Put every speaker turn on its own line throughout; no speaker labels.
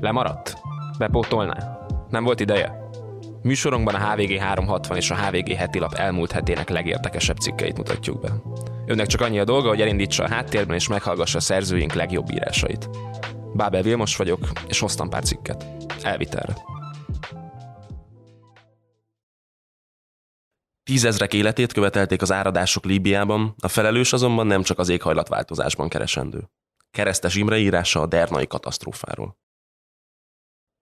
Lemaradt? Bepótolná? Nem volt ideje? Műsorunkban a HVG 360 és a HVG heti lap elmúlt hetének legérdekesebb cikkeit mutatjuk be. Önnek csak annyi a dolga, hogy elindítsa a háttérben és meghallgassa a szerzőink legjobb írásait. Bábel Vilmos vagyok, és hoztam pár cikket. Elvitelre.
Tízezrek életét követelték az áradások Líbiában, a felelős azonban nem csak az éghajlatváltozásban keresendő. Keresztes Imre írása a Dernai katasztrófáról.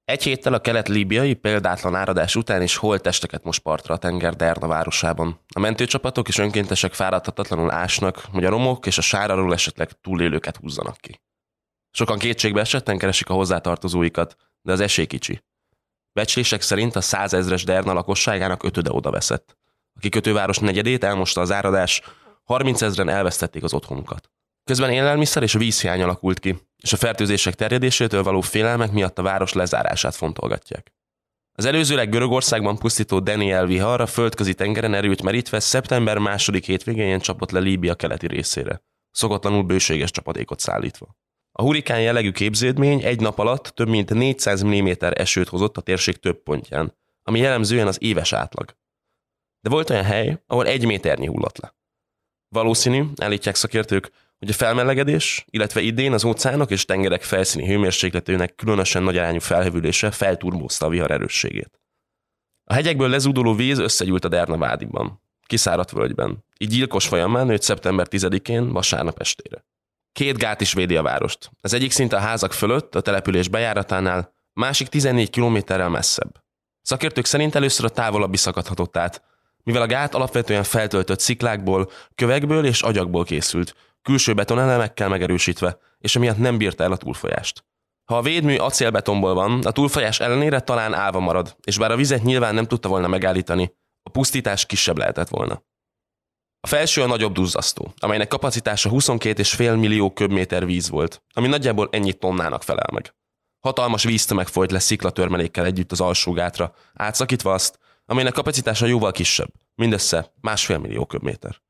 Egy héttel a kelet-líbiai példátlan áradás után is holttesteket most partra a tenger Derna városában. A mentőcsapatok és önkéntesek fáradhatatlanul ásnak, hogy a romok és a sárarról esetleg túlélőket húzzanak ki. Sokan kétségbe esetten keresik a hozzátartozóikat, de az esély kicsi. Becslések szerint a százezres Derna lakosságának ötöde oda veszett. A kikötőváros negyedét elmosta az áradás, 30 ezeren elvesztették az otthonukat. Közben élelmiszer és vízhiány alakult ki, és a fertőzések terjedésétől való félelmek miatt a város lezárását fontolgatják. Az előzőleg Görögországban pusztító Daniel vihar a földközi tengeren erőt merítve szeptember második hétvégén csapott le Líbia keleti részére, szokatlanul bőséges csapadékot szállítva. A hurikán jellegű képződmény egy nap alatt több mint 400 mm esőt hozott a térség több pontján, ami jellemzően az éves átlag. De volt olyan hely, ahol egy méternyi hullott le. Valószínű, állítják szakértők, hogy a felmelegedés, illetve idén az óceánok és tengerek felszíni hőmérsékletének különösen nagy arányú felhevülése felturbózta a vihar erősségét. A hegyekből lezúduló víz összegyűlt a Derna vádiban, kiszáradt völgyben, így gyilkos folyamán nőtt szeptember 10-én, vasárnap estére. Két gát is védi a várost. Az egyik szinte a házak fölött, a település bejáratánál, másik 14 kilométerrel messzebb. Szakértők szerint először a távolabbi szakadhatott át, mivel a gát alapvetően feltöltött sziklákból, kövekből és agyagból készült, külső betonelemekkel megerősítve, és emiatt nem bírta el a túlfolyást. Ha a védmű acélbetonból van, a túlfolyás ellenére talán állva marad, és bár a vizet nyilván nem tudta volna megállítani, a pusztítás kisebb lehetett volna. A felső a nagyobb duzzasztó, amelynek kapacitása 22,5 millió köbméter víz volt, ami nagyjából ennyi tonnának felel meg. Hatalmas víztömeg folyt le sziklatörmelékkel együtt az alsó gátra, átszakítva azt, amelynek kapacitása jóval kisebb, mindössze másfél millió köbméter.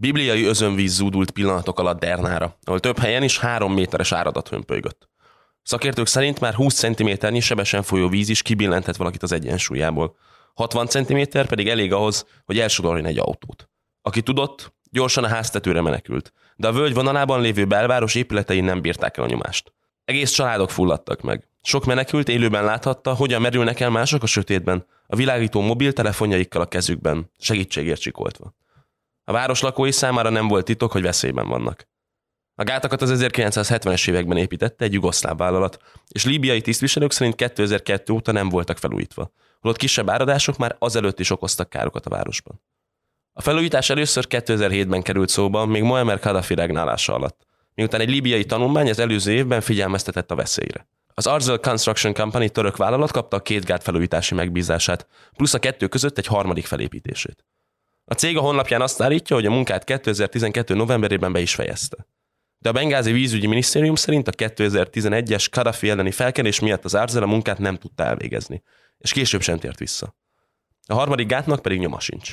Bibliai özönvíz zúdult pillanatok alatt Dernára, ahol több helyen is három méteres áradat hömpölygött. Szakértők szerint már 20 cm-nyi sebesen folyó víz is kibillentett valakit az egyensúlyából. 60 cm pedig elég ahhoz, hogy elsodorjon egy autót. Aki tudott, gyorsan a háztetőre menekült, de a völgy vonalában lévő belváros épületei nem bírták el a nyomást. Egész családok fulladtak meg. Sok menekült élőben láthatta, hogyan merülnek el mások a sötétben, a világító mobiltelefonjaikkal a kezükben, segítségért csikoltva. A város lakói számára nem volt titok, hogy veszélyben vannak. A gátakat az 1970-es években építette egy jugoszláv vállalat, és líbiai tisztviselők szerint 2002 óta nem voltak felújítva, holott kisebb áradások már azelőtt is okoztak károkat a városban. A felújítás először 2007-ben került szóba, még Muammar Gaddafi regnálása alatt, miután egy líbiai tanulmány az előző évben figyelmeztetett a veszélyre. Az Arzel Construction Company török vállalat kapta a két gát felújítási megbízását, plusz a kettő között egy harmadik felépítését. A cég a honlapján azt állítja, hogy a munkát 2012. novemberében be is fejezte. De a Bengázi vízügyi minisztérium szerint a 2011-es Kadhafi elleni felkelés miatt az Arzel a munkát nem tudta elvégezni, és később sem tért vissza. A harmadik gátnak pedig nyoma sincs.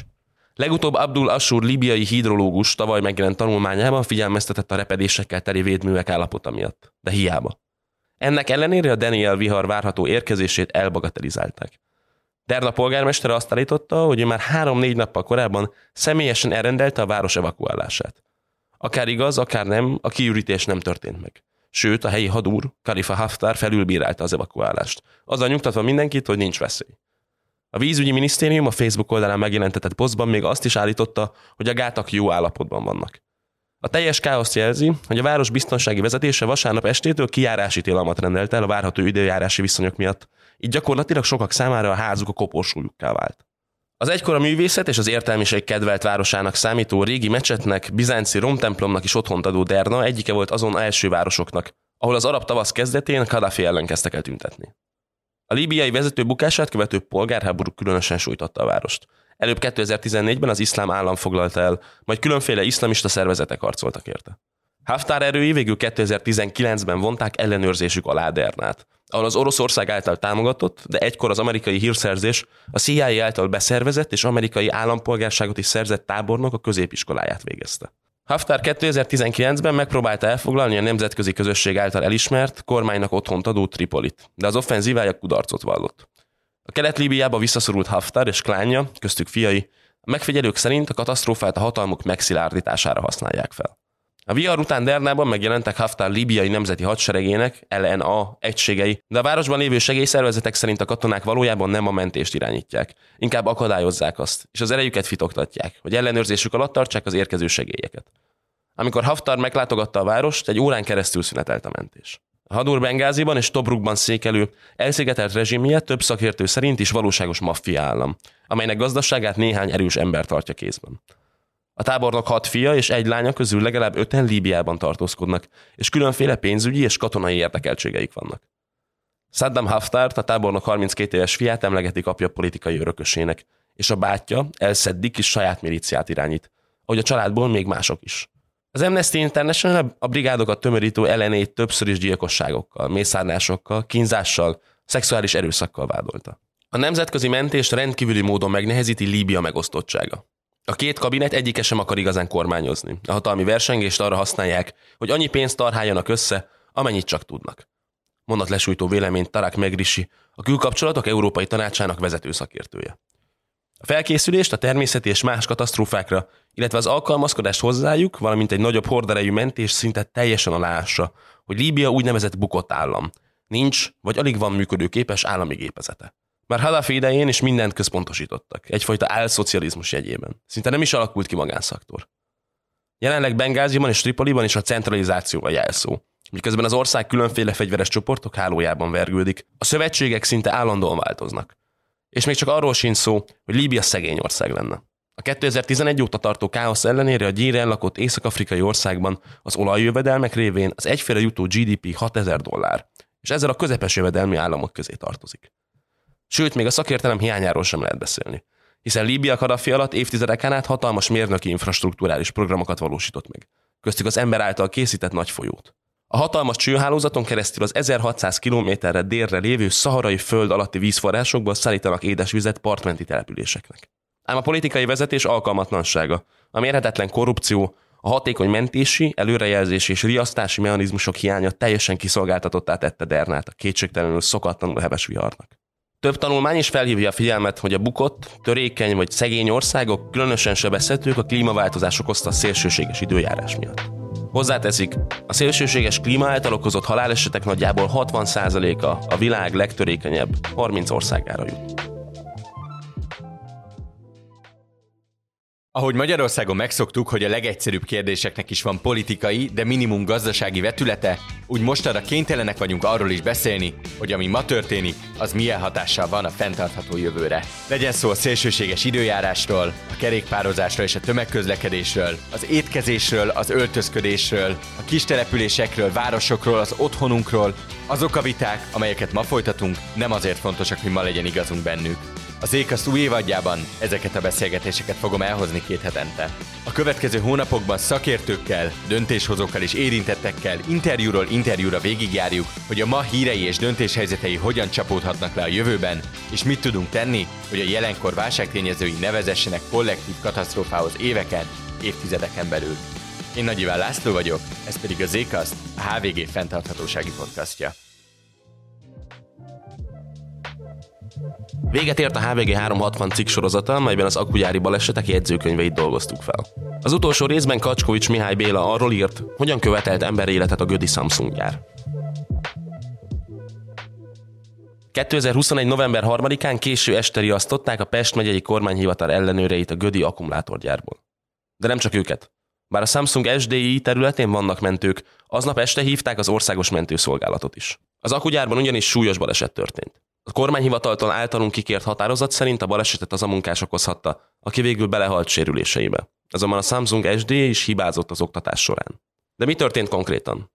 Legutóbb Abdul Ashur libiai hidrológus tavaly megjelent tanulmányában figyelmeztetett a repedésekkel teli védművek állapota miatt, de hiába. Ennek ellenére a Daniel vihar várható érkezését elbagatelizálták. Derna polgármestere azt állította, hogy ő már három-négy nappal korábban személyesen elrendelte a város evakuálását. Akár igaz, akár nem, a kiürítés nem történt meg. Sőt, a helyi hadúr, Kalifa Haftar felülbírálta az evakuálást, azzal nyugtatva mindenkit, hogy nincs veszély. A vízügyi minisztérium a Facebook oldalán megjelentetett posztban még azt is állította, hogy a gátak jó állapotban vannak. A teljes káoszt jelzi, hogy a város biztonsági vezetése vasárnap estétől kijárási tilalmat rendelt el a várható időjárási viszonyok miatt, így gyakorlatilag sokak számára a házuk a koporsójukká vált. Az egykor a művészet és az értelmiség kedvelt városának számító régi mecsetnek, bizánci romtemplomnak is otthont adó Derna egyike volt azon első városoknak, ahol az arab tavasz kezdetén Kadhafi ellen kezdtek el tüntetni. A líbiai vezető bukását követő polgárháború különösen sújtotta a várost. Előbb 2014-ben az iszlám állam foglalta el, majd különféle iszlamista szervezetek harcoltak érte. Haftar erői végül 2019-ben vonták ellenőrzésük alá Dernát, ahol az Oroszország által támogatott, de egykor az amerikai hírszerzés a CIA által beszervezett és amerikai állampolgárságot is szerzett tábornok a középiskoláját végezte. Haftar 2019-ben megpróbálta elfoglalni a nemzetközi közösség által elismert, kormánynak otthont adó Tripolit, de az offenzívája kudarcot vallott. A kelet-líbiába visszaszorult Haftar és klánja, köztük fiai, a megfigyelők szerint a katasztrófát a hatalmuk megszilárdítására használják fel. A vihar után Dernában megjelentek Haftar líbiai nemzeti hadseregének, LNA egységei, de a városban lévő segélyszervezetek szerint a katonák valójában nem a mentést irányítják, inkább akadályozzák azt, és az erejüket fitoktatják, hogy ellenőrzésük alatt tartsák az érkező segélyeket. Amikor Haftar meglátogatta a várost, egy órán keresztül szünetelt a mentés. A Hadur Bengáziban és Tobrukban székelő, elszigetelt rezsimje több szakértő szerint is valóságos maffia állam, amelynek gazdaságát néhány erős ember tartja kézben. A tábornok hat fia és egy lánya közül legalább öten Líbiában tartózkodnak, és különféle pénzügyi és katonai érdekeltségeik vannak. Saddam Haftar, a tábornok 32 éves fiát emlegetik apja politikai örökösének, és a bátyja, Elszeddik is saját milíciát irányít, ahogy a családból még mások is. Az Amnesty International a brigádokat tömörítő ellenét többször is gyilkosságokkal, mészárlásokkal, kínzással, szexuális erőszakkal vádolta. A nemzetközi mentést rendkívüli módon megnehezíti Líbia megosztottsága. A két kabinet egyike sem akar igazán kormányozni. A hatalmi versengést arra használják, hogy annyi pénzt tarháljanak össze, amennyit csak tudnak. Mondat lesújtó véleményt Tarak Megrisi, a külkapcsolatok Európai Tanácsának vezető szakértője. A felkészülést a természeti és más katasztrófákra, illetve az alkalmazkodást hozzájuk, valamint egy nagyobb horderejű mentés szinte teljesen aláássa, hogy Líbia úgynevezett bukott állam. Nincs, vagy alig van működőképes állami gépezete. Már Halafi idején is mindent központosítottak, egyfajta álszocializmus jegyében. Szinte nem is alakult ki magánszaktor. Jelenleg Bengáziban és Tripoliban is a centralizáció a jelszó, miközben az ország különféle fegyveres csoportok hálójában vergődik. A szövetségek szinte állandóan változnak. És még csak arról sincs szó, hogy Líbia szegény ország lenne. A 2011 óta tartó káosz ellenére a gyéren lakott észak-afrikai országban az olajjövedelmek révén az egyféle jutó GDP 6000 dollár, és ezzel a közepes jövedelmi államok közé tartozik. Sőt, még a szakértelem hiányáról sem lehet beszélni. Hiszen Líbia Kadhafi alatt évtizedeken át hatalmas mérnöki infrastruktúrális programokat valósított meg. Köztük az ember által készített nagy folyót. A hatalmas csőhálózaton keresztül az 1600 kilométerre délre lévő szaharai föld alatti vízforrásokból szállítanak édesvizet partmenti településeknek. Ám a politikai vezetés alkalmatlansága, a mérhetetlen korrupció, a hatékony mentési, előrejelzési és riasztási mechanizmusok hiánya teljesen kiszolgáltatottá tette Dernát a kétségtelenül szokatlanul heves viharnak. Több tanulmány is felhívja a figyelmet, hogy a bukott, törékeny vagy szegény országok különösen sebezhetők a klímaváltozás okozta szélsőséges időjárás miatt. Hozzáteszik, a szélsőséges klíma által okozott halálesetek nagyjából 60%-a a világ legtörékenyebb 30 országára jut.
Ahogy Magyarországon megszoktuk, hogy a legegyszerűbb kérdéseknek is van politikai, de minimum gazdasági vetülete, úgy mostanra kénytelenek vagyunk arról is beszélni, hogy ami ma történik, az milyen hatással van a fenntartható jövőre. Legyen szó a szélsőséges időjárásról, a kerékpározásról és a tömegközlekedésről, az étkezésről, az öltözködésről, a kis településekről, városokról, az otthonunkról, azok a viták, amelyeket ma folytatunk, nem azért fontosak, hogy ma legyen igazunk bennük. Az Ékasz új évadjában ezeket a beszélgetéseket fogom elhozni két hetente. A következő hónapokban szakértőkkel, döntéshozókkal és érintettekkel interjúról interjúra végigjárjuk, hogy a ma hírei és döntéshelyzetei hogyan csapódhatnak le a jövőben, és mit tudunk tenni, hogy a jelenkor válságtényezői nevezessenek kollektív katasztrófához éveken, évtizedeken belül. Én Nagy Iván László vagyok, ez pedig az Ékaszt, a HVG fenntarthatósági podcastja.
Véget ért a HVG 360 cikk sorozata, melyben az akugyári balesetek jegyzőkönyveit dolgoztuk fel. Az utolsó részben Kacskovics Mihály Béla arról írt, hogyan követelt ember életet a Gödi Samsung gyár. 2021. november 3-án késő este riasztották a Pest megyei kormányhivatal ellenőreit a Gödi akkumulátorgyárból. De nem csak őket. Bár a Samsung SDI területén vannak mentők, aznap este hívták az országos mentőszolgálatot is. Az akugyárban ugyanis súlyos baleset történt. A kormányhivataltól általunk kikért határozat szerint a balesetet az a munkás okozhatta, aki végül belehalt sérüléseibe. Azonban a Samsung SD is hibázott az oktatás során. De mi történt konkrétan?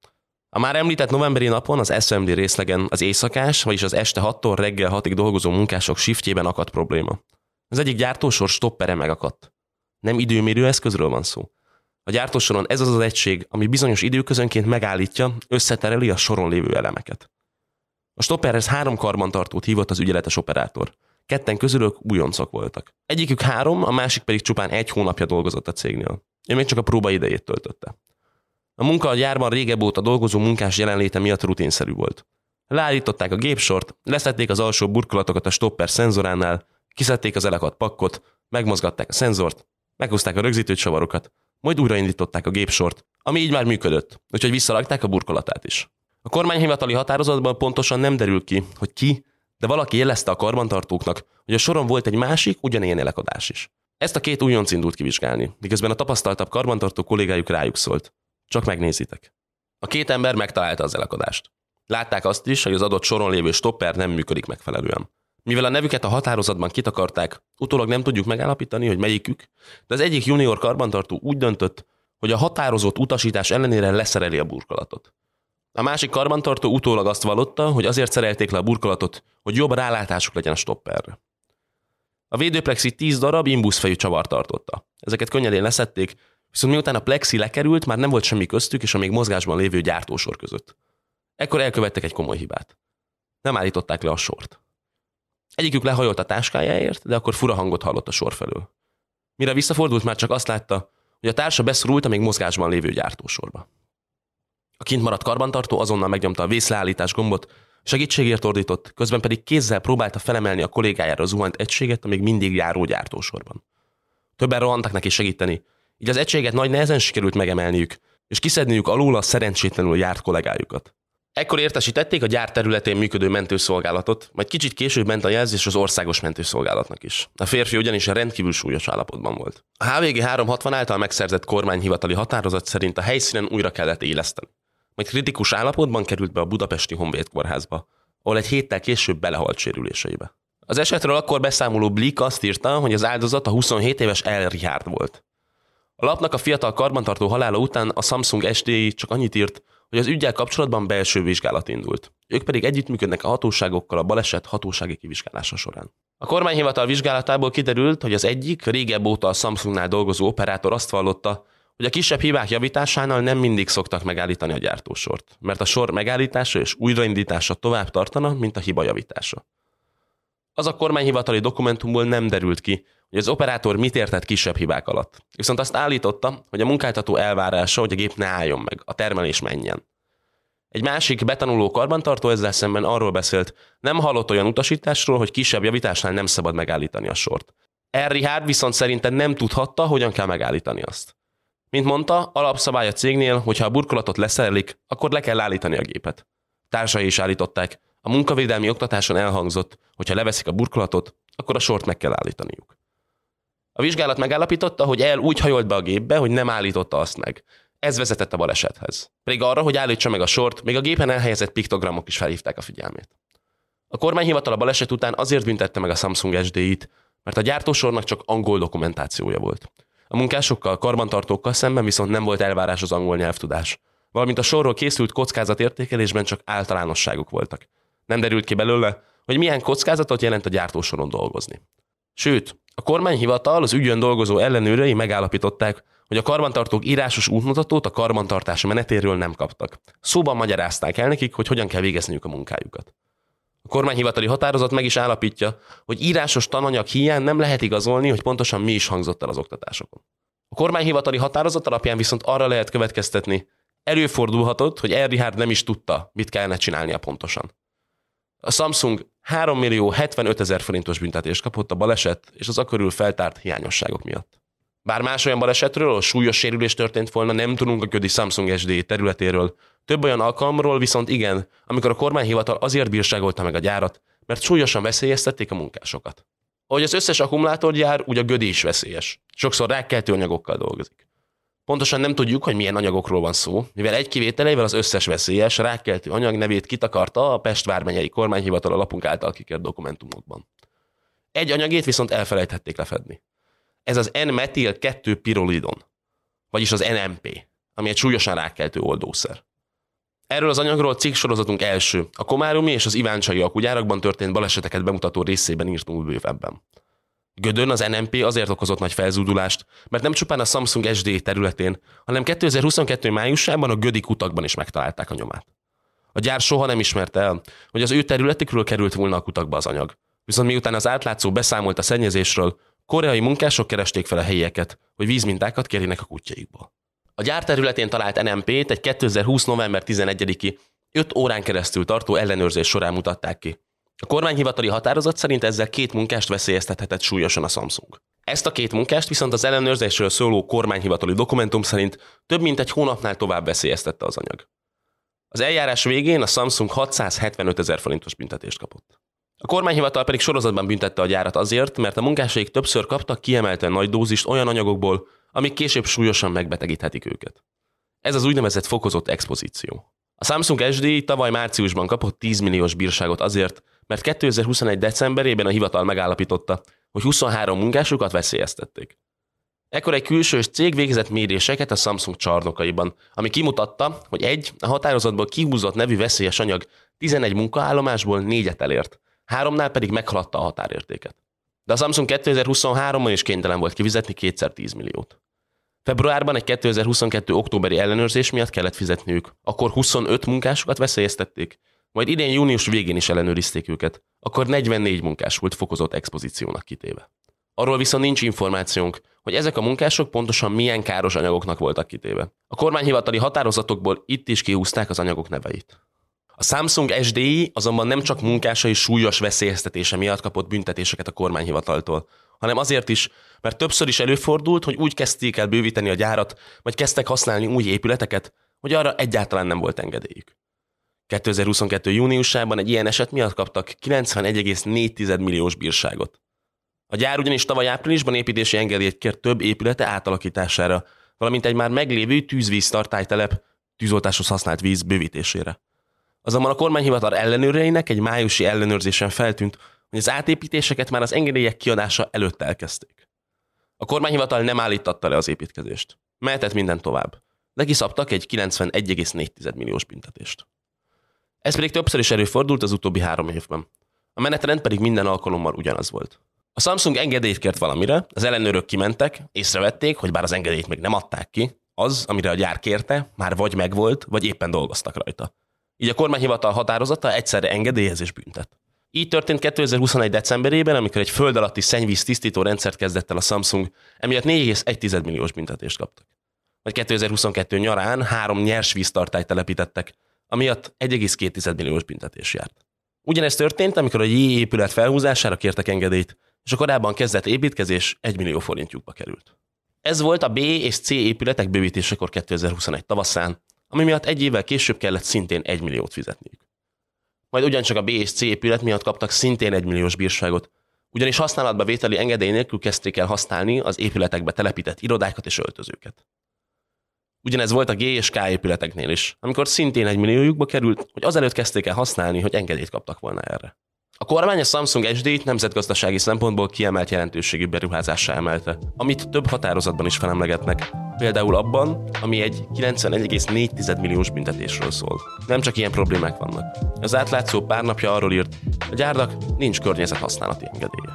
A már említett novemberi napon az SMD részlegen az éjszakás, vagyis az este 6-tól reggel 6-ig dolgozó munkások shiftjében akadt probléma. Az egyik gyártósor stoppere megakadt. Nem időmérő eszközről van szó. A gyártósoron ez az az egység, ami bizonyos időközönként megállítja, összetereli a soron lévő elemeket. A stopperhez három karbantartót hívott az ügyeletes operátor. Ketten közülük újoncok voltak. Egyikük három, a másik pedig csupán egy hónapja dolgozott a cégnél. Ő még csak a próba idejét töltötte. A munka a gyárban régebb óta dolgozó munkás jelenléte miatt rutinszerű volt. Leállították a gépsort, leszették az alsó burkolatokat a stopper szenzoránál, kiszedték az elakadt pakkot, megmozgatták a szenzort, meghúzták a rögzítő csavarokat, majd újraindították a gépsort, ami így már működött, úgyhogy visszalakták a burkolatát is. A kormányhivatali határozatban pontosan nem derül ki, hogy ki, de valaki jelezte a karbantartóknak, hogy a soron volt egy másik, ugyanilyen elakadás is. Ezt a két újonc indult kivizsgálni, miközben a tapasztaltabb karbantartó kollégájuk rájuk szólt. Csak megnézitek. A két ember megtalálta az elakadást. Látták azt is, hogy az adott soron lévő stopper nem működik megfelelően. Mivel a nevüket a határozatban kitakarták, utólag nem tudjuk megállapítani, hogy melyikük, de az egyik junior karbantartó úgy döntött, hogy a határozott utasítás ellenére leszereli a burkolatot. A másik karbantartó utólag azt vallotta, hogy azért szerelték le a burkolatot, hogy jobb rálátásuk legyen a stopperre. A védőplexi 10 darab imbuszfejű csavar tartotta. Ezeket könnyedén leszették, viszont miután a plexi lekerült, már nem volt semmi köztük és a még mozgásban lévő gyártósor között. Ekkor elkövettek egy komoly hibát. Nem állították le a sort. Egyikük lehajolt a táskájáért, de akkor fura hangot hallott a sor felől. Mire visszafordult, már csak azt látta, hogy a társa beszorult a még mozgásban lévő gyártósorba. A kint maradt karbantartó azonnal megnyomta a vészleállítás gombot, segítségért ordított, közben pedig kézzel próbálta felemelni a kollégájára zuhant egységet a még mindig járó gyártósorban. Többen rohantak neki segíteni, így az egységet nagy nehezen sikerült megemelniük, és kiszedniük alul a szerencsétlenül járt kollégájukat. Ekkor értesítették a gyár területén működő mentőszolgálatot, majd kicsit később ment a jelzés az országos mentőszolgálatnak is. A férfi ugyanis a rendkívül súlyos állapotban volt. A HVG 360 által megszerzett kormányhivatali határozat szerint a helyszínen újra kellett éleszteni. Majd kritikus állapotban került be a budapesti Honvéd kórházba, ahol egy héttel később belehalt sérüléseibe. Az esetről akkor beszámoló Blik azt írta, hogy az áldozat a 27 éves El Richard volt. A lapnak a fiatal karbantartó halála után a Samsung SDI csak annyit írt, hogy az ügyel kapcsolatban belső vizsgálat indult. Ők pedig együttműködnek a hatóságokkal a baleset hatósági kivizsgálása során. A kormányhivatal vizsgálatából kiderült, hogy az egyik régebb óta a Samsungnál dolgozó operátor azt vallotta, hogy a kisebb hibák javításánál nem mindig szoktak megállítani a gyártósort, mert a sor megállítása és újraindítása tovább tartana, mint a hiba javítása. Az a kormányhivatali dokumentumból nem derült ki, hogy az operátor mit értett kisebb hibák alatt. Viszont azt állította, hogy a munkáltató elvárása, hogy a gép ne álljon meg, a termelés menjen. Egy másik betanuló karbantartó ezzel szemben arról beszélt, nem hallott olyan utasításról, hogy kisebb javításnál nem szabad megállítani a sort. R. Richard viszont szerintem nem tudhatta, hogyan kell megállítani azt. Mint mondta, alapszabály a cégnél, hogy ha a burkolatot leszerelik, akkor le kell állítani a gépet. Társai is állították. A munkavédelmi oktatáson elhangzott, hogy ha leveszik a burkolatot, akkor a sort meg kell állítaniuk. A vizsgálat megállapította, hogy el úgy hajolt be a gépbe, hogy nem állította azt meg. Ez vezetett a balesethez. Pedig arra, hogy állítsa meg a sort, még a gépen elhelyezett piktogramok is felhívták a figyelmét. A kormányhivatal a baleset után azért büntette meg a Samsung SD-t, mert a gyártósornak csak angol dokumentációja volt. A munkásokkal, karbantartókkal szemben viszont nem volt elvárás az angol nyelvtudás. Valamint a sorról készült kockázatértékelésben csak általánosságok voltak. Nem derült ki belőle, hogy milyen kockázatot jelent a gyártósoron dolgozni. Sőt, a kormányhivatal az ügyön dolgozó ellenőrei megállapították, hogy a karbantartók írásos útmutatót a karbantartás menetéről nem kaptak. Szóban magyarázták el nekik, hogy hogyan kell végezniük a munkájukat. A kormányhivatali határozat meg is állapítja, hogy írásos tananyag hiány nem lehet igazolni, hogy pontosan mi is hangzott el az oktatásokon. A kormányhivatali határozat alapján viszont arra lehet következtetni, előfordulhatott, hogy Erihard nem is tudta, mit kellene csinálnia pontosan. A Samsung 3 millió 75 ezer forintos büntetést kapott a baleset és az akörül feltárt hiányosságok miatt. Bár más olyan balesetről, ahol súlyos sérülés történt volna, nem tudunk a ködi Samsung SD területéről. Több olyan alkalomról viszont igen, amikor a kormányhivatal azért bírságolta meg a gyárat, mert súlyosan veszélyeztették a munkásokat. Ahogy az összes akkumulátorgyár, úgy a gödi is veszélyes. Sokszor rákkeltő anyagokkal dolgozik. Pontosan nem tudjuk, hogy milyen anyagokról van szó, mivel egy kivételével az összes veszélyes rákkeltő anyag nevét kitakarta a Pest vármegyei kormányhivatal a lapunk által kikért dokumentumokban. Egy anyagét viszont elfelejthették lefedni. Ez az N-metil 2 pirolidon, vagyis az NMP, ami egy súlyosan rákkeltő oldószer. Erről az anyagról cikk sorozatunk első, a Komárumi és az Iváncsai akugyárakban történt baleseteket bemutató részében írtunk bővebben. Gödön az NMP azért okozott nagy felzúdulást, mert nem csupán a Samsung SD területén, hanem 2022 májusában a Gödi kutakban is megtalálták a nyomát. A gyár soha nem ismerte el, hogy az ő területükről került volna a kutakba az anyag. Viszont miután az átlátszó beszámolt a szennyezésről, koreai munkások keresték fel a helyieket, hogy vízmintákat kérjenek a kutyáikból. A gyár területén talált NMP-t egy 2020. november 11-i 5 órán keresztül tartó ellenőrzés során mutatták ki. A kormányhivatali határozat szerint ezzel két munkást veszélyeztethetett súlyosan a Samsung. Ezt a két munkást viszont az ellenőrzésről szóló kormányhivatali dokumentum szerint több mint egy hónapnál tovább veszélyeztette az anyag. Az eljárás végén a Samsung 675 ezer forintos büntetést kapott. A kormányhivatal pedig sorozatban büntette a gyárat azért, mert a munkásaik többször kaptak kiemelten nagy dózist olyan anyagokból, amik később súlyosan megbetegíthetik őket. Ez az úgynevezett fokozott expozíció. A Samsung SD tavaly márciusban kapott 10 milliós bírságot azért, mert 2021. decemberében a hivatal megállapította, hogy 23 munkásukat veszélyeztették. Ekkor egy külsős cég végzett méréseket a Samsung csarnokaiban, ami kimutatta, hogy egy a határozatból kihúzott nevű veszélyes anyag 11 munkaállomásból négyet elért, háromnál pedig meghaladta a határértéket. De a Samsung 2023-ban is kénytelen volt kifizetni kétszer 10 milliót. Februárban egy 2022. októberi ellenőrzés miatt kellett fizetniük, akkor 25 munkásokat veszélyeztették, majd idén június végén is ellenőrizték őket, akkor 44 munkás volt fokozott expozíciónak kitéve. Arról viszont nincs információnk, hogy ezek a munkások pontosan milyen káros anyagoknak voltak kitéve. A kormányhivatali határozatokból itt is kihúzták az anyagok neveit. A Samsung SDI azonban nem csak munkásai súlyos veszélyeztetése miatt kapott büntetéseket a kormányhivataltól, hanem azért is, mert többször is előfordult, hogy úgy kezdték el bővíteni a gyárat, vagy kezdtek használni új épületeket, hogy arra egyáltalán nem volt engedélyük. 2022. júniusában egy ilyen eset miatt kaptak 91,4 milliós bírságot. A gyár ugyanis tavaly áprilisban építési engedélyt kért több épülete átalakítására, valamint egy már meglévő tűzvíztartálytelep tűzoltáshoz használt víz bővítésére. Azonban a kormányhivatal ellenőreinek egy májusi ellenőrzésen feltűnt, hogy az átépítéseket már az engedélyek kiadása előtt elkezdték. A kormányhivatal nem állítatta le az építkezést. Mehetett minden tovább, de kiszabtak egy 91,4 milliós büntetést. Ez pedig többször is előfordult az utóbbi három évben. A menetrend pedig minden alkalommal ugyanaz volt. A Samsung engedélyt kért valamire, az ellenőrök kimentek, észrevették, hogy bár az engedélyt még nem adták ki, az, amire a gyár kérte, már vagy megvolt, vagy éppen dolgoztak rajta. Így a kormányhivatal határozata egyszerre engedélyez és büntet. Így történt 2021. decemberében, amikor egy föld alatti szennyvíz tisztító rendszert kezdett el a Samsung, emiatt 4,1 milliós büntetést kaptak. Vagy 2022 nyarán három nyers víztartályt telepítettek, amiatt 1,2 milliós büntetés járt. Ugyanezt történt, amikor a J épület felhúzására kértek engedélyt, és a korábban kezdett építkezés 1 millió forintjukba került. Ez volt a B és C épületek bővítésekor 2021 tavaszán, ami miatt egy évvel később kellett szintén 1 milliót fizetniük. Majd ugyancsak a B és C épület miatt kaptak szintén 1 milliós bírságot, ugyanis használatba vételi engedély nélkül kezdték el használni az épületekbe telepített irodákat és öltözőket. Ugyanez volt a G és K épületeknél is, amikor szintén egy milliójukba került, hogy azelőtt kezdték el használni, hogy engedélyt kaptak volna erre. A kormány a Samsung SD-t nemzetgazdasági szempontból kiemelt jelentőségű beruházássá emelte, amit több határozatban is felemlegetnek, például abban, ami egy 91,4 milliós büntetésről szól. Nem csak ilyen problémák vannak. Az átlátszó pár napja arról írt, a gyárnak nincs környezethasználati engedélye.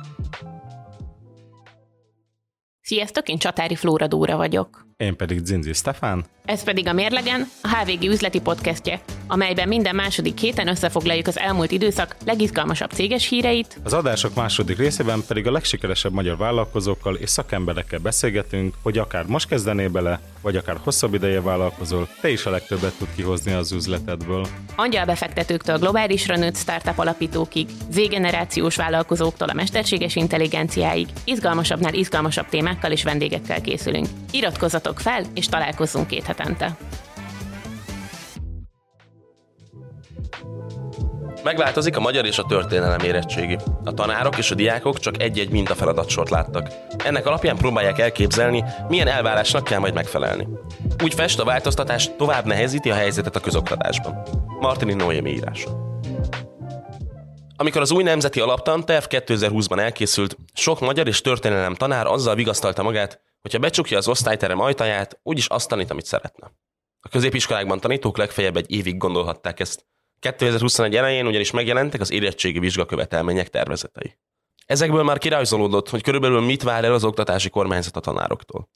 Sziasztok, én Csatári Flóra Dóra vagyok.
Én pedig Zinzi Stefán.
Ez pedig a Mérlegen, a HVG üzleti podcastje, amelyben minden második héten összefoglaljuk az elmúlt időszak legizgalmasabb céges híreit.
Az adások második részében pedig a legsikeresebb magyar vállalkozókkal és szakemberekkel beszélgetünk, hogy akár most kezdenél bele, vagy akár hosszabb ideje vállalkozol, te is a legtöbbet tud kihozni az üzletedből.
Angyalbefektetőktől globálisra nőtt startup alapítókig, Z-generációs vállalkozóktól a mesterséges intelligenciáig, izgalmasabbnál izgalmasabb témákkal és vendégekkel készülünk. Iratkozzatok fel, és találkozzunk két hetente.
Megváltozik a magyar és a történelem érettségi. A tanárok és a diákok csak egy-egy mintafeladatssort láttak. Ennek alapján próbálják elképzelni, milyen elvárásnak kell majd megfelelni. Úgy fest a változtatás tovább nehezíti a helyzetet a közoktatásban. Martini Noémi írása. Amikor az új nemzeti alaptan terv 2020-ban elkészült, sok magyar és történelem tanár azzal vigasztalta magát, hogyha becsukja az osztályterem ajtaját, úgyis azt tanít, amit szeretne. A középiskolákban tanítók legfeljebb egy évig gondolhatták ezt. 2021 elején ugyanis megjelentek az érettségi vizsgakövetelmények tervezetei. Ezekből már kirajzolódott, hogy körülbelül mit vár el az oktatási kormányzat a tanároktól.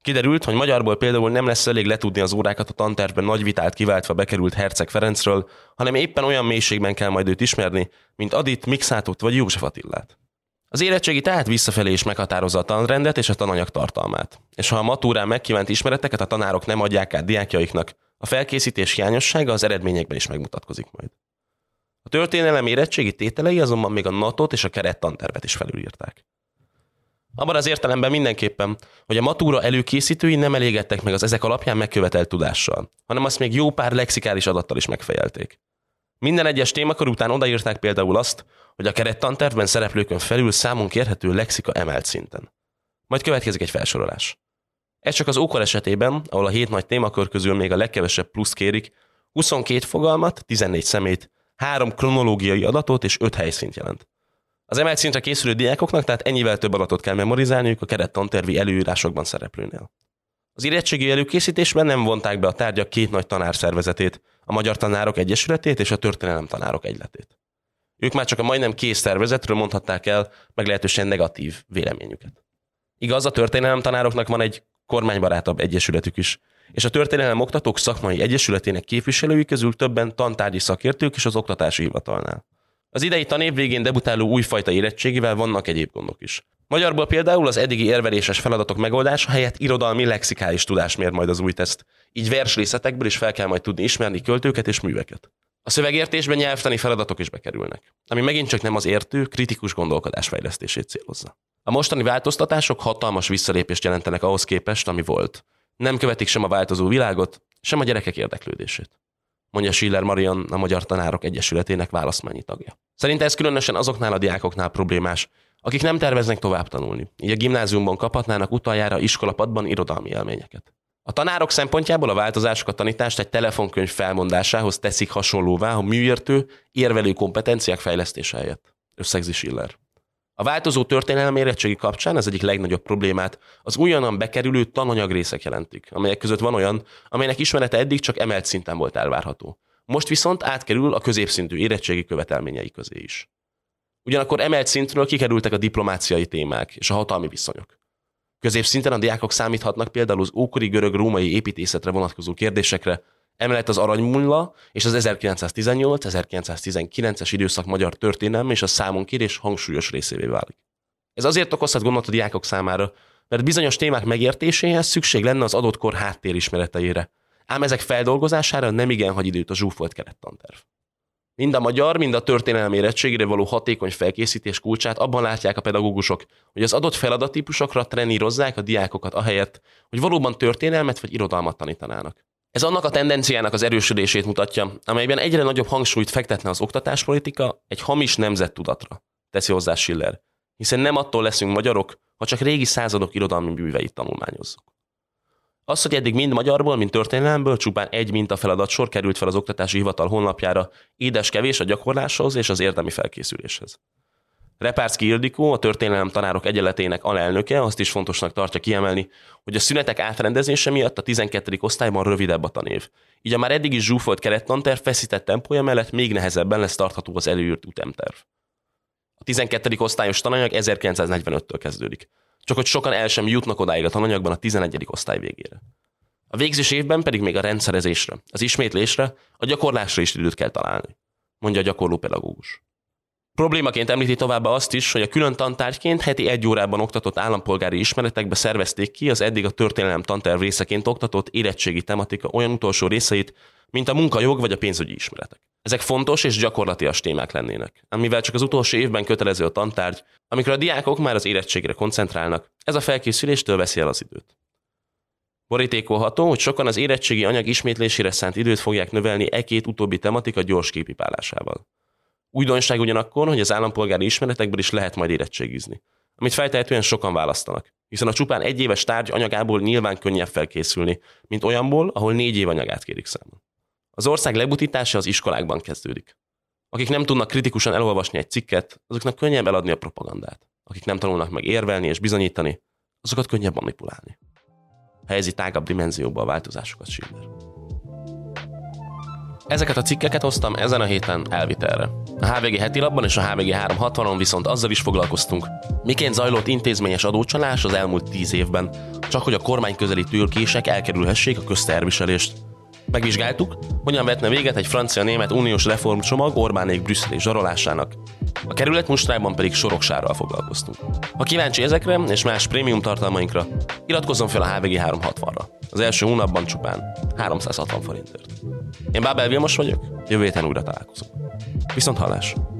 Kiderült, hogy magyarból például nem lesz elég letudni az órákat a tantervben nagy vitát kiváltva bekerült Herceg Ferencről, hanem éppen olyan mélységben kell majd őt ismerni, mint Adit, Mixátot vagy József Attillát. Az érettségi tehát visszafelé is meghatározza a tanrendet és a tananyag tartalmát. És ha a matúrán megkívánt ismereteket a tanárok nem adják át diákjaiknak, a felkészítés hiányossága az eredményekben is megmutatkozik majd. A történelem érettségi tételei azonban még a nato és a keret tantervet is felülírták. Abban az értelemben mindenképpen, hogy a matúra előkészítői nem elégedtek meg az ezek alapján megkövetelt tudással, hanem azt még jó pár lexikális adattal is megfejelték. Minden egyes témakör után odaírták például azt, hogy a kerettantervben szereplőkön felül számon kérhető lexika emelt szinten. Majd következik egy felsorolás. Ez csak az ókor esetében, ahol a hét nagy témakör közül még a legkevesebb plusz kérik, 22 fogalmat, 14 szemét, három kronológiai adatot és 5 helyszínt jelent. Az emelt szintre készülő diákoknak tehát ennyivel több adatot kell memorizálniuk a kerettantervi előírásokban szereplőnél. Az érettségi előkészítésben nem vonták be a tárgyak két nagy tanárszervezetét, a Magyar Tanárok Egyesületét és a Történelem Tanárok Egyletét. Ők már csak a majdnem kész szervezetről mondhatták el meglehetősen negatív véleményüket. Igaz, a történelem tanároknak van egy kormánybarátabb egyesületük is, és a történelem oktatók szakmai egyesületének képviselői közül többen tantárgyi szakértők és az oktatási hivatalnál. Az idei tanév végén debutáló újfajta érettségivel vannak egyéb gondok is. Magyarból például az eddigi érveléses feladatok megoldása helyett irodalmi lexikális tudás mér majd az új teszt, így versrészetekből is fel kell majd tudni ismerni költőket és műveket. A szövegértésben nyelvtani feladatok is bekerülnek, ami megint csak nem az értő, kritikus gondolkodás fejlesztését célozza. A mostani változtatások hatalmas visszalépést jelentenek ahhoz képest, ami volt. Nem követik sem a változó világot, sem a gyerekek érdeklődését mondja Schiller Marian, a Magyar Tanárok Egyesületének választmányi tagja. Szerinte ez különösen azoknál a diákoknál problémás, akik nem terveznek tovább tanulni, így a gimnáziumban kaphatnának utoljára iskolapadban irodalmi élményeket. A tanárok szempontjából a változások a tanítást egy telefonkönyv felmondásához teszik hasonlóvá a műértő, érvelő kompetenciák fejlesztése helyett. Összegzi Schiller. A változó történelmi érettségi kapcsán az egyik legnagyobb problémát az újonnan bekerülő tananyagrészek jelentik, amelyek között van olyan, amelynek ismerete eddig csak emelt szinten volt elvárható. Most viszont átkerül a középszintű érettségi követelményei közé is. Ugyanakkor emelt szintről kikerültek a diplomáciai témák és a hatalmi viszonyok. Középszinten a diákok számíthatnak például az ókori görög-római építészetre vonatkozó kérdésekre, emellett az aranymulla és az 1918-1919-es időszak magyar történelme és a számonkérés hangsúlyos részévé válik. Ez azért okozhat gondot a diákok számára, mert bizonyos témák megértéséhez szükség lenne az adott kor háttérismereteire, ám ezek feldolgozására nem igen hagy időt a zsúfolt kerettanterv. Mind a magyar, mind a történelmi érettségére való hatékony felkészítés kulcsát abban látják a pedagógusok, hogy az adott feladattípusokra trenírozzák a diákokat ahelyett, hogy valóban történelmet vagy irodalmat tanítanának. Ez annak a tendenciának az erősödését mutatja, amelyben egyre nagyobb hangsúlyt fektetne az oktatáspolitika egy hamis nemzettudatra, teszi hozzá Schiller, hiszen nem attól leszünk magyarok, ha csak régi századok irodalmi műveit tanulmányozzuk. Az, hogy eddig mind magyarból, mind történelemből csupán egy mintafeladat sor került fel az oktatási hivatal honlapjára, édes kevés a gyakorláshoz és az érdemi felkészüléshez. Repárszki Ildikó, a történelem tanárok egyeletének alelnöke azt is fontosnak tartja kiemelni, hogy a szünetek átrendezése miatt a 12. osztályban rövidebb a tanév. Így a már eddig is zsúfolt kerettanterv feszített tempója mellett még nehezebben lesz tartható az előírt ütemterv. A 12. osztályos tananyag 1945-től kezdődik. Csak hogy sokan el sem jutnak odáig a tananyagban a 11. osztály végére. A végzés évben pedig még a rendszerezésre, az ismétlésre, a gyakorlásra is időt kell találni, mondja a gyakorló pedagógus. Problémaként említi továbbá azt is, hogy a külön tantárgyként heti egy órában oktatott állampolgári ismeretekbe szervezték ki az eddig a történelem tanterv részeként oktatott érettségi tematika olyan utolsó részeit, mint a munkajog vagy a pénzügyi ismeretek. Ezek fontos és gyakorlatias témák lennének, amivel csak az utolsó évben kötelező a tantárgy, amikor a diákok már az érettségre koncentrálnak, ez a felkészüléstől veszi el az időt. Borítékolható, hogy sokan az érettségi anyag ismétlésére szánt időt fogják növelni e két utóbbi tematika gyors képipálásával. Újdonság ugyanakkor, hogy az állampolgári ismeretekből is lehet majd érettségizni, amit feltehetően sokan választanak, hiszen a csupán egy éves tárgy anyagából nyilván könnyebb felkészülni, mint olyanból, ahol négy év anyagát kérik számon. Az ország lebutítása az iskolákban kezdődik. Akik nem tudnak kritikusan elolvasni egy cikket, azoknak könnyebb eladni a propagandát. Akik nem tanulnak meg érvelni és bizonyítani, azokat könnyebb manipulálni. Helyezi tágabb dimenzióba a változásokat Schiller. Ezeket a cikkeket hoztam ezen a héten elvitelre. A HVG heti labban és a HVG 360-on viszont azzal is foglalkoztunk, miként zajlott intézményes adócsalás az elmúlt tíz évben, csak hogy a kormány közeli tőlkések elkerülhessék a közterviselést. Megvizsgáltuk, hogyan vetne véget egy francia-német uniós reformcsomag Orbánék brüsszeli zsarolásának, A kerület mustrájban pedig soroksárral foglalkoztunk. Ha kíváncsi ezekre és más prémium tartalmainkra, iratkozzon fel a HVG 360-ra. Az első hónapban csupán 360 forintért. Én Bábel Vilmos vagyok, jövő héten újra találkozunk. Viszont hallásra!